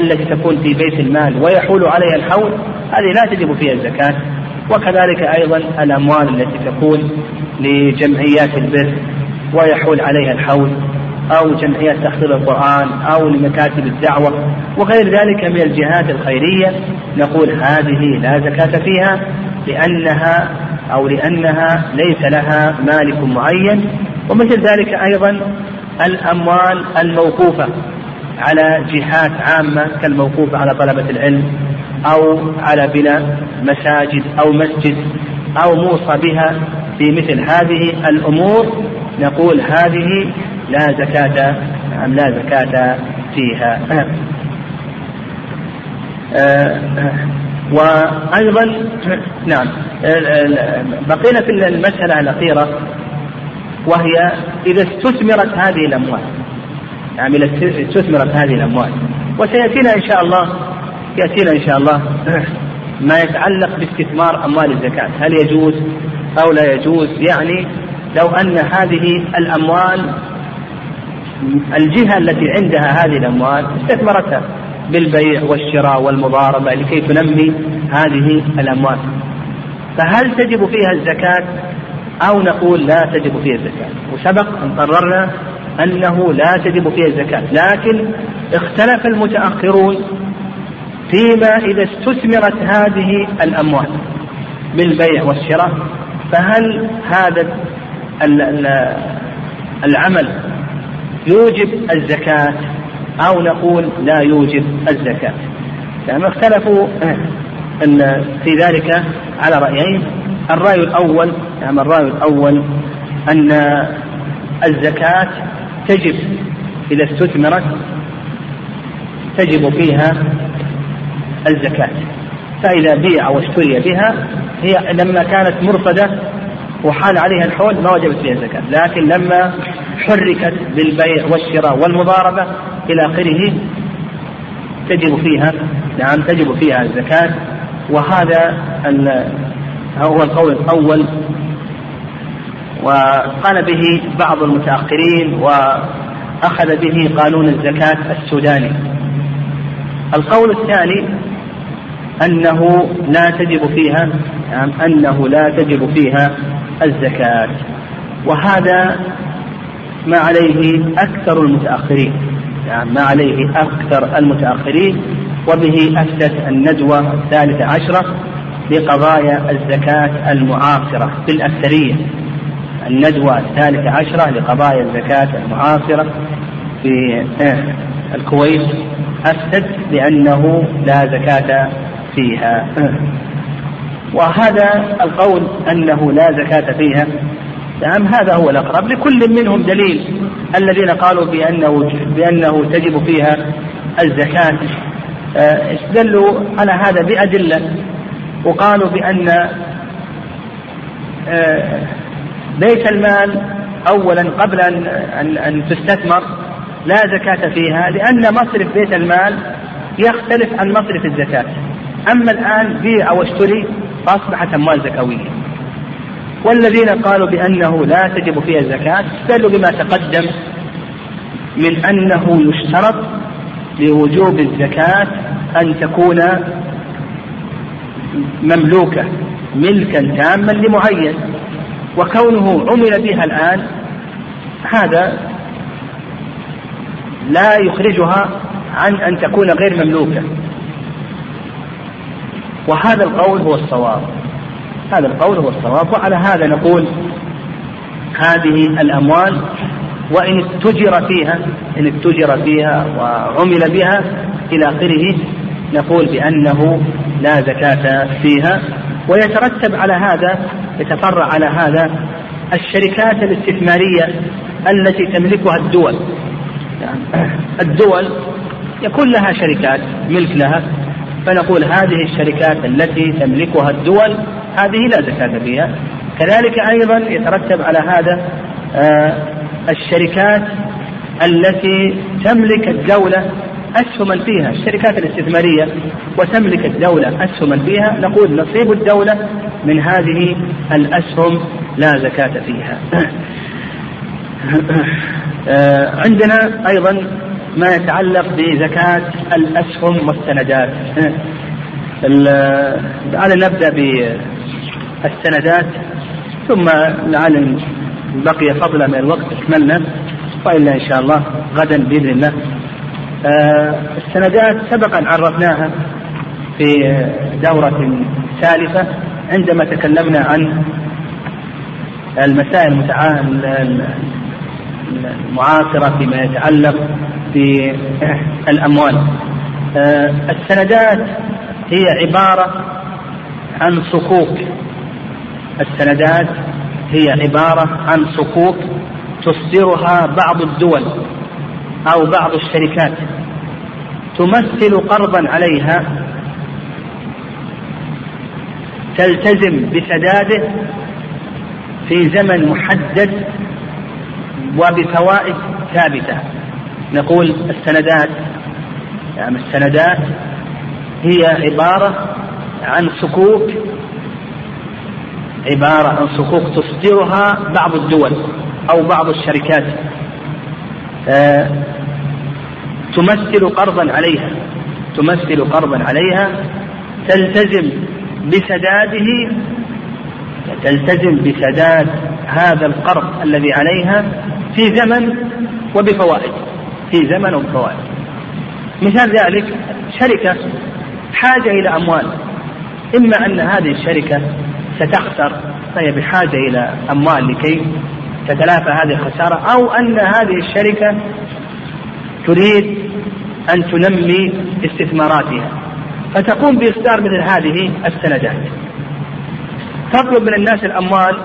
التي تكون في بيت المال ويحول عليها الحول هذه لا تجب فيها الزكاة. وكذلك أيضا الأموال التي تكون لجمعيات البر ويحول عليها الحول أو جمعيات تحفيظ القرآن أو لمكاتب الدعوة وغير ذلك من الجهات الخيرية. نقول هذه لا زكاة فيها لأنها أو لأنها ليس لها مالك معين. ومثل ذلك أيضا الأموال الموقوفة على جهات عامة كالموقوف على طلبة العلم أو على بناء مساجد أو مسجد أو موصى بها في مثل هذه الأمور نقول هذه لا زكاة نعم لا زكاة فيها. آه، وأيضا نعم بقينا في المسألة الأخيرة وهي إذا استثمرت هذه الأموال نعم إذا استثمرت هذه الأموال وسيأتينا إن شاء الله يأتينا إن شاء الله. ما يتعلق باستثمار أموال الزكاة. هل يجوز أو لا يجوز؟ يعني لو أن هذه الأموال الجهة التي عندها هذه الأموال استثمرتها بالبيع والشراء والمضاربة لكي تنمي هذه الأموال. فهل تجب فيها الزكاة أو نقول لا تجب فيها الزكاة؟ وسبق أن قررنا أنه لا تجب فيها الزكاة. لكن اختلف المتأخرون فيما إذا استثمرت هذه الأموال بالبيع والشراء فهل هذا العمل يوجب الزكاة أو نقول لا يوجب الزكاة؟ يعني اختلفوا أن في ذلك على رأيين. الرأي الأول يعني الرأي الأول أن الزكاة تجب إذا استثمرت تجب فيها الزكاة. فإذا بيع واشتري بها هي لما كانت مرصدة وحال عليها الحول ما وجبت فيها الزكاة. لكن لما حركت بالبيع والشراء والمضاربة إلى آخره تجب فيها نعم تجب فيها الزكاة. وهذا هو القول الأول. وقال به بعض المتأخرين وأخذ به قانون الزكاة السوداني. القول الثاني أنه لا تجب فيها نعم أنه لا تجب فيها الزكاة. وهذا ما عليه أكثر المتأخرين يعني ما عليه أكثر المتأخرين وبه أفتت الندوة الثالثة عشرة لقضايا الزكاة المعاصرة بالأكثرية. الندوة الثالثة عشرة لقضايا الزكاة المعاصرة في الكويت أفتت بأنه لا زكاة فيها. وهذا القول أنه لا زكاة فيها نعم هذا هو الأقرب. لكل منهم دليل. الذين قالوا بأنه بأنه تجب فيها الزكاة آه، استدلوا على هذا بأدلة وقالوا بأن آه، بيت المال أولا قبل أن أن, أن تستثمر لا زكاة فيها لأن مصرف بيت المال يختلف عن مصرف الزكاة. أما الآن بيع واشتري فأصبحت أموال زكوية. والذين قالوا بأنه لا تجب فيها الزكاة استدلوا بما تقدم من أنه يشترط لوجوب الزكاة أن تكون مملوكة ملكا تاما لمعين. وكونه عمل بها الآن هذا لا يخرجها عن أن تكون غير مملوكة. وهذا القول هو الصواب. هذا القول هو الصواب. وعلى هذا نقول هذه الأموال وإن اتجر فيها إن اتجر فيها وعمل بها إلى آخره نقول بأنه لا زكاة فيها. ويترتب على هذا يتفرع على هذا الشركات الاستثمارية التي تملكها الدول. يعني الدول يكون لها شركات ملك لها. فنقول هذه الشركات التي تملكها الدول هذه لا زكاة فيها. كذلك أيضا يترتب على هذا آه، الشركات التي تملك الدولة أسهما فيها الشركات الاستثمارية وتملك الدولة أسهما فيها. نقول نصيب الدولة من هذه الأسهم لا زكاة فيها. آه، عندنا أيضا ما يتعلق بزكاة الأسهم والسندات لعل نبدأ بالسندات ثم لعل بقي فضلا من الوقت اكملنا وإلا إن شاء الله غدا بإذن الله. آه السندات سبقا عرفناها في دورة سالفة عندما تكلمنا عن المسائل المعاصرة فيما يتعلق بالأموال آه السندات هي عبارة عن صكوك. السندات هي عبارة عن صكوك تصدرها بعض الدول أو بعض الشركات. تمثل قرضا عليها تلتزم بسداده في زمن محدد وبفوائد ثابتة. نقول السندات. يعني السندات هي عبارة عن صكوك عبارة عن صكوك تصدرها بعض الدول أو بعض الشركات. آه تمثل قرضا عليها تمثل قرضا عليها تلتزم بسداده تلتزم بسداد هذا القرض الذي عليها في زمن وبفوائد. في زمن وبفوائد مثال ذلك شركة حاجة إلى أموال. إما أن هذه الشركة ستخسر فهي بحاجة إلى أموال لكي تتلافى هذه الخسارة أو أن هذه الشركة تريد أن تنمي استثماراتها. فتقوم بإصدار مثل هذه السندات. تطلب من الناس الأموال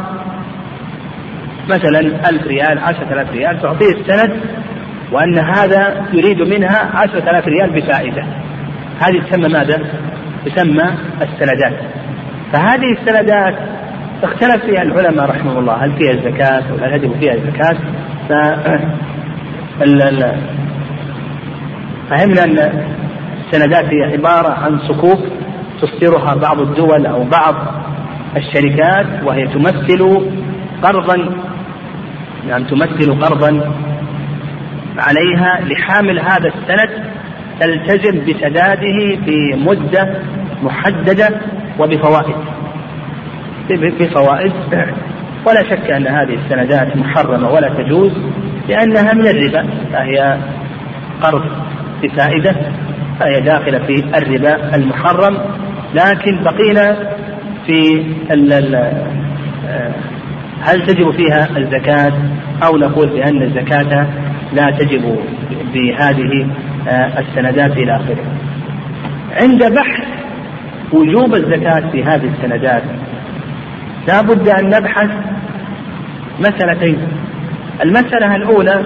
مثلا ألف ريال عشرة آلاف ريال تعطيه السند وأن هذا يريد منها عشرة آلاف ريال بفائدة. هذه تسمى ماذا؟ تسمى السندات. فهذه السندات اختلف فيها العلماء رحمه الله. هل فيها الزكاة ولا يجب فيها الزكاة؟ ف فهمنا أن السندات هي عبارة عن صكوك تصدرها بعض الدول أو بعض الشركات وهي تمثل قرضا. يعني تمثل قرضا عليها لحامل هذا السند تلتزم بسداده في مدة محددة وبفوائد. بفوائد. ولا شك أن هذه السندات محرمة ولا تجوز لأنها من الربا فهي قرض بفائدة فهي داخلة في الربا المحرم. لكن بقينا في هل تجب فيها الزكاة أو نقول بأن الزكاة لا تجب بهذه السندات إلى آخره. عند بحث وجوب الزكاة في هذه السندات لا بد أن نبحث مسألتين. المسألة الأولى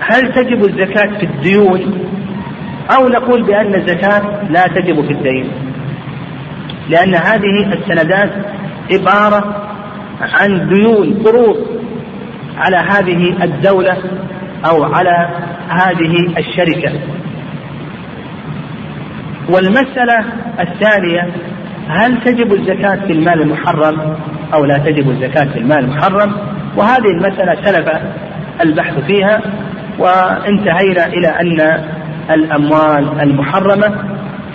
هل تجب الزكاة في الديون؟ أو نقول بأن الزكاة لا تجب في الدين. لأن هذه السندات عبارة عن ديون قروض. على هذه الدولة أو على هذه الشركة. والمسألة الثانية هل تجب الزكاة في المال المحرم أو لا تجب الزكاة في المال المحرم؟ وهذه المسألة سلف البحث فيها وانتهينا إلى أن الأموال المحرمة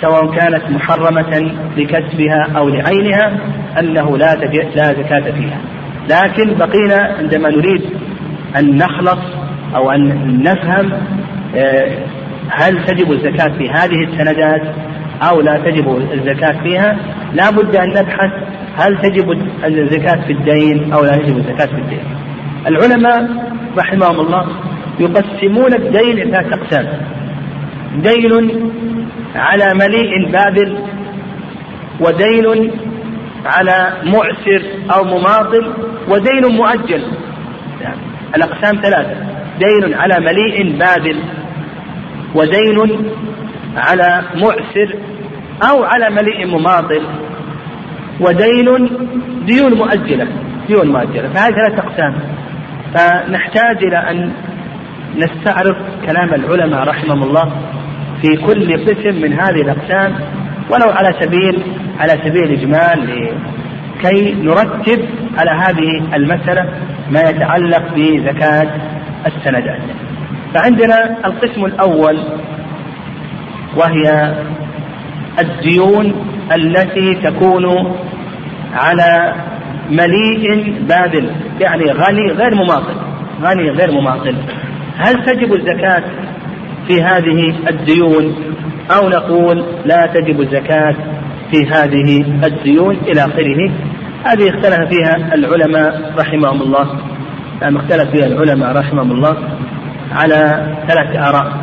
سواء كانت محرمة لكسبها أو لعينها أنه لا لا زكاة فيها. لكن بقينا عندما نريد أن نخلص أو أن نفهم آه، هل تجب الزكاة في هذه السندات أو لا تجب الزكاة فيها؟ لا بد أن نبحث هل تجب الزكاة في الدين أو لا تجب الزكاة في الدين. العلماء رحمهم الله يقسمون الدين إلى أقسام. دين على مليء باذل ودين على معسر أو مماطل ودين مؤجل. يعني الأقسام ثلاثة. دين على مليء باذل ودين على معسر أو على مليء مماطل ودين ديون مؤجلة. ديون مؤجلة. فهذه ثلاثة أقسام. فنحتاج إلى أن نستعرض كلام العلماء رحمهم الله في كل قسم من هذه الأقسام ولو على سبيل على سبيل الإجمال كي نرتب على هذه المسألة ما يتعلق بزكاة السندات فعندنا القسم الأول وهي الديون التي تكون على مليء باذل يعني غني غير مماطل غني غير مماطل. هل تجب الزكاة في هذه الديون؟ أو نقول لا تجب الزكاة في هذه الديون إلى آخره. هذه اختلف فيها العلماء رحمهم الله. يعني اختلف فيها العلماء رحمهم الله على ثلاث آراء.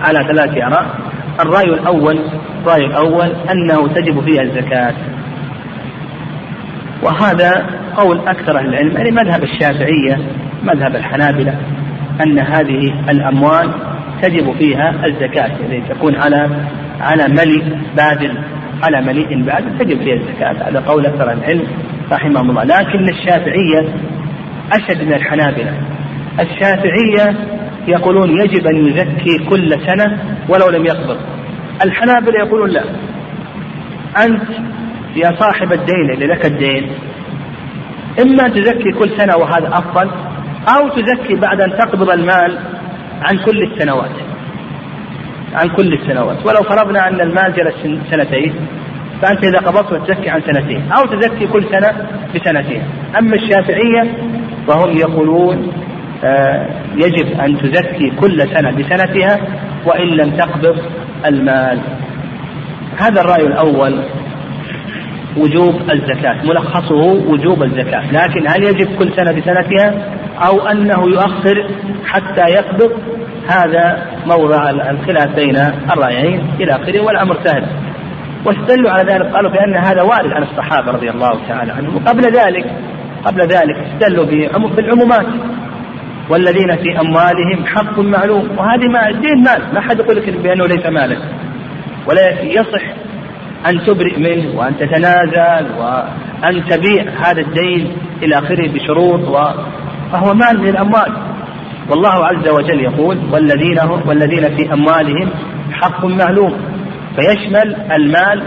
على ثلاث آراء. الرأي الأول الرأي الأول أنه تجب فيها الزكاة. وهذا قول أكثر أهل العلم يعني مذهب الشافعية مذهب الحنابلة أن هذه الأموال تجب فيها الزكاة. يعني تكون على على ملء بادل على مليء بادل تجب فيها الزكاة. هذا قول أكثر العلم رحمهم الله. لكن الشافعية أشد من الحنابلة. الشافعية يقولون يجب أن يزكي كل سنة ولو لم يقبض. الحنابلة يقولون لا. أنت يا صاحب الدين اللي لك الدين إما تزكي كل سنة وهذا أفضل أو تزكي بعد أن تقبض المال عن كل السنوات. عن كل السنوات. ولو فرضنا أن المال جلس سنتين فأنت إذا قبضت تزكي عن سنتين أو تزكي كل سنة بسنتين. أما الشافعية فهم يقولون آه يجب أن تزكي كل سنة بسنتها وإن لم تقبض المال. هذا الرأي الأول. وجوب الزكاة ملخصه وجوب الزكاة. لكن هل يجب كل سنة بسنتها؟ أو أنه يؤخر حتى يقبض هذا موضع الخلاف بين الرأيين إلى آخره والأمر سهل. واستدلوا على ذلك قالوا بأن هذا وارد عن الصحابة رضي الله تعالى عنهم. وقبل ذلك قبل ذلك استدلوا بالعمومات والذين في أموالهم حق معلوم. وهذه ما الدين مال. ما حد يقول لك بأنه ليس مالا. ولا يصح أن تبرئ منه وأن تتنازل وأن تبيع هذا الدين إلى آخره بشروط و... فهو مال من الأموال. والله عز وجل يقول والذين هم والذين في أموالهم حق معلوم. فيشمل المال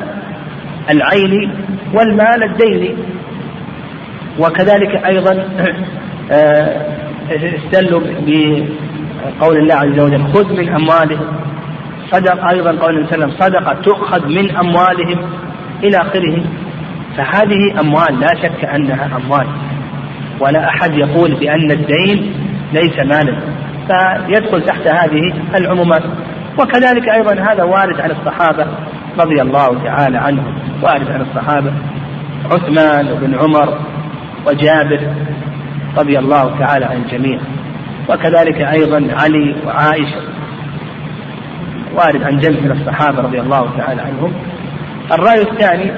العيني والمال الديني وكذلك أيضا آه، استدلوا بقول الله عز وجل خذ من أموالهم صدق أيضا قول النبي صلى الله عليه وسلم صدقة تؤخذ من أموالهم إلى آخره فهذه أموال لا شك أنها أموال. ولا أحد يقول بأن الدين ليس مالا. فيدخل تحت هذه العمومات. وكذلك أيضا هذا وارد عن الصحابة رضي الله تعالى عنهم. وارد عن الصحابة عثمان وابن عمر وجابر رضي الله تعالى عن الجميع. وكذلك أيضا علي وعائشة. وارد عن جمع من الصحابة رضي الله تعالى عنهم. الرأي الثاني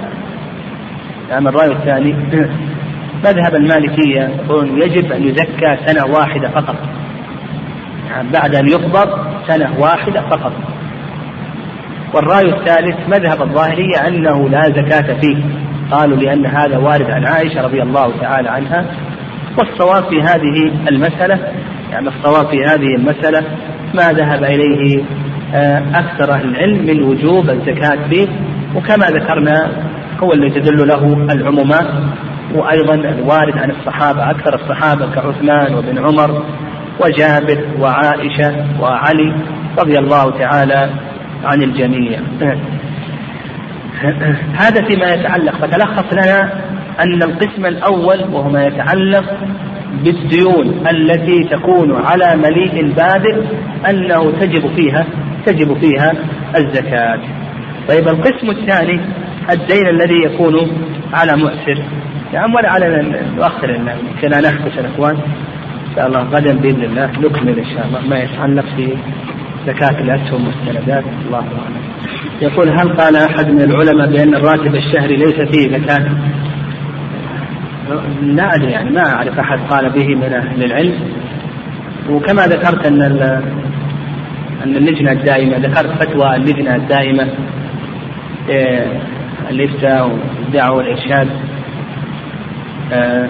نعم الرأي الثاني. مذهب المالكية يقولون يجب أن يزكى سنة واحدة فقط. يعني بعد أن يقبض سنة واحدة فقط. والرأي الثالث مذهب الظاهرية أنه لا زكاة فيه. قالوا لأن هذا وارد عن عائشة رضي الله تعالى عنها. والصواب في هذه المسألة يعني الصواب في هذه المسألة ما ذهب إليه أكثر أهل العلم من وجوب الزكاة فيه. وكما ذكرنا هو الذي تدل له العمومات. وأيضا الوارد عن الصحابة أكثر الصحابة كعثمان وابن عمر وجابر وعائشة وعلي رضي الله تعالى عن الجميع. هذا فيما يتعلق. فتلخص لنا أن القسم الأول وهو ما يتعلق بالديون التي تكون على مليء بادئ أنه تجب فيها تجب فيها الزكاة. طيب القسم الثاني الدين الذي يكون على مؤسر نعم ولا على نؤخر كنا نحبس الإخوان. إن شاء الله غدا بإذن الله نكمل إن شاء الله. ما يتعلق في زكاة الأسهم والسندات الله أعلم. يقول هل قال أحد من العلماء بأن الراتب الشهري ليس فيه زكاة؟ لا أدري يعني ما أعرف أحد قال به من أهل العلم. وكما ذكرت أن أن اللجنة الدائمة ذكرت فتوى اللجنة الدائمة آه، الإفتاء والدعوة والإرشاد آه،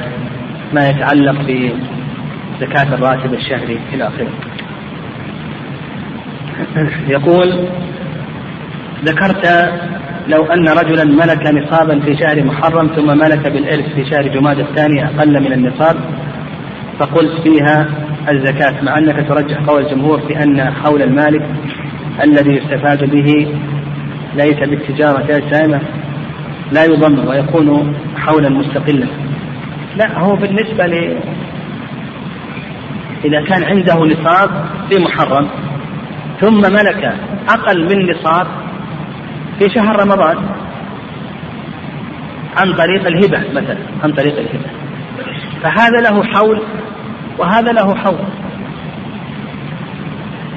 ما يتعلق بزكاة الراتب الشهري إلى آخره. يقول ذكرت لو أن رجلا ملك نصابا في شهر محرم ثم ملك بالإرث في شهر جماد الثاني أقل من النصاب فقلت فيها الزكاة مع أنك ترجح قول الجمهور في أن حول المالك الذي يستفاد به ليس بالتجارة السائمة لا يضم ويكون حولا مستقلا. لا هو بالنسبة ل إذا كان عنده نصاب في محرم ثم ملك أقل من نصاب في شهر رمضان عن طريق الهبة مثلا عن طريق الهبة. فهذا له حول وهذا له حول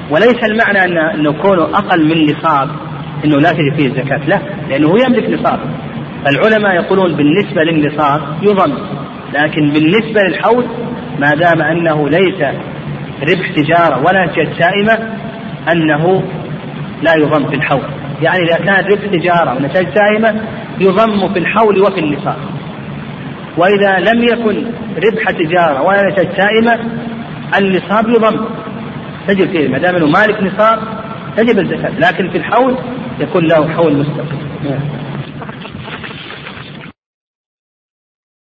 وليس المعنى أن أنه كونه أقل من نصاب أنه لا تجي فيه الزكاة لا لأنه هو يملك نصاب. العلماء يقولون بالنسبة للنصاب يضم لكن بالنسبة للحول ما دام أنه ليس ربح تجارة ولا سائمة أنه لا يضم في الحول يعني إذا كان ربح تجارة ونتائج سائمة يضم في الحول وفي النصاب. وإذا لم يكن ربح تجارة ولا سائمة النصاب يضم. تجب فيه ما دام إنه مالك نصاب تجب الزكاة. لكن في الحول يكون له حول مستقل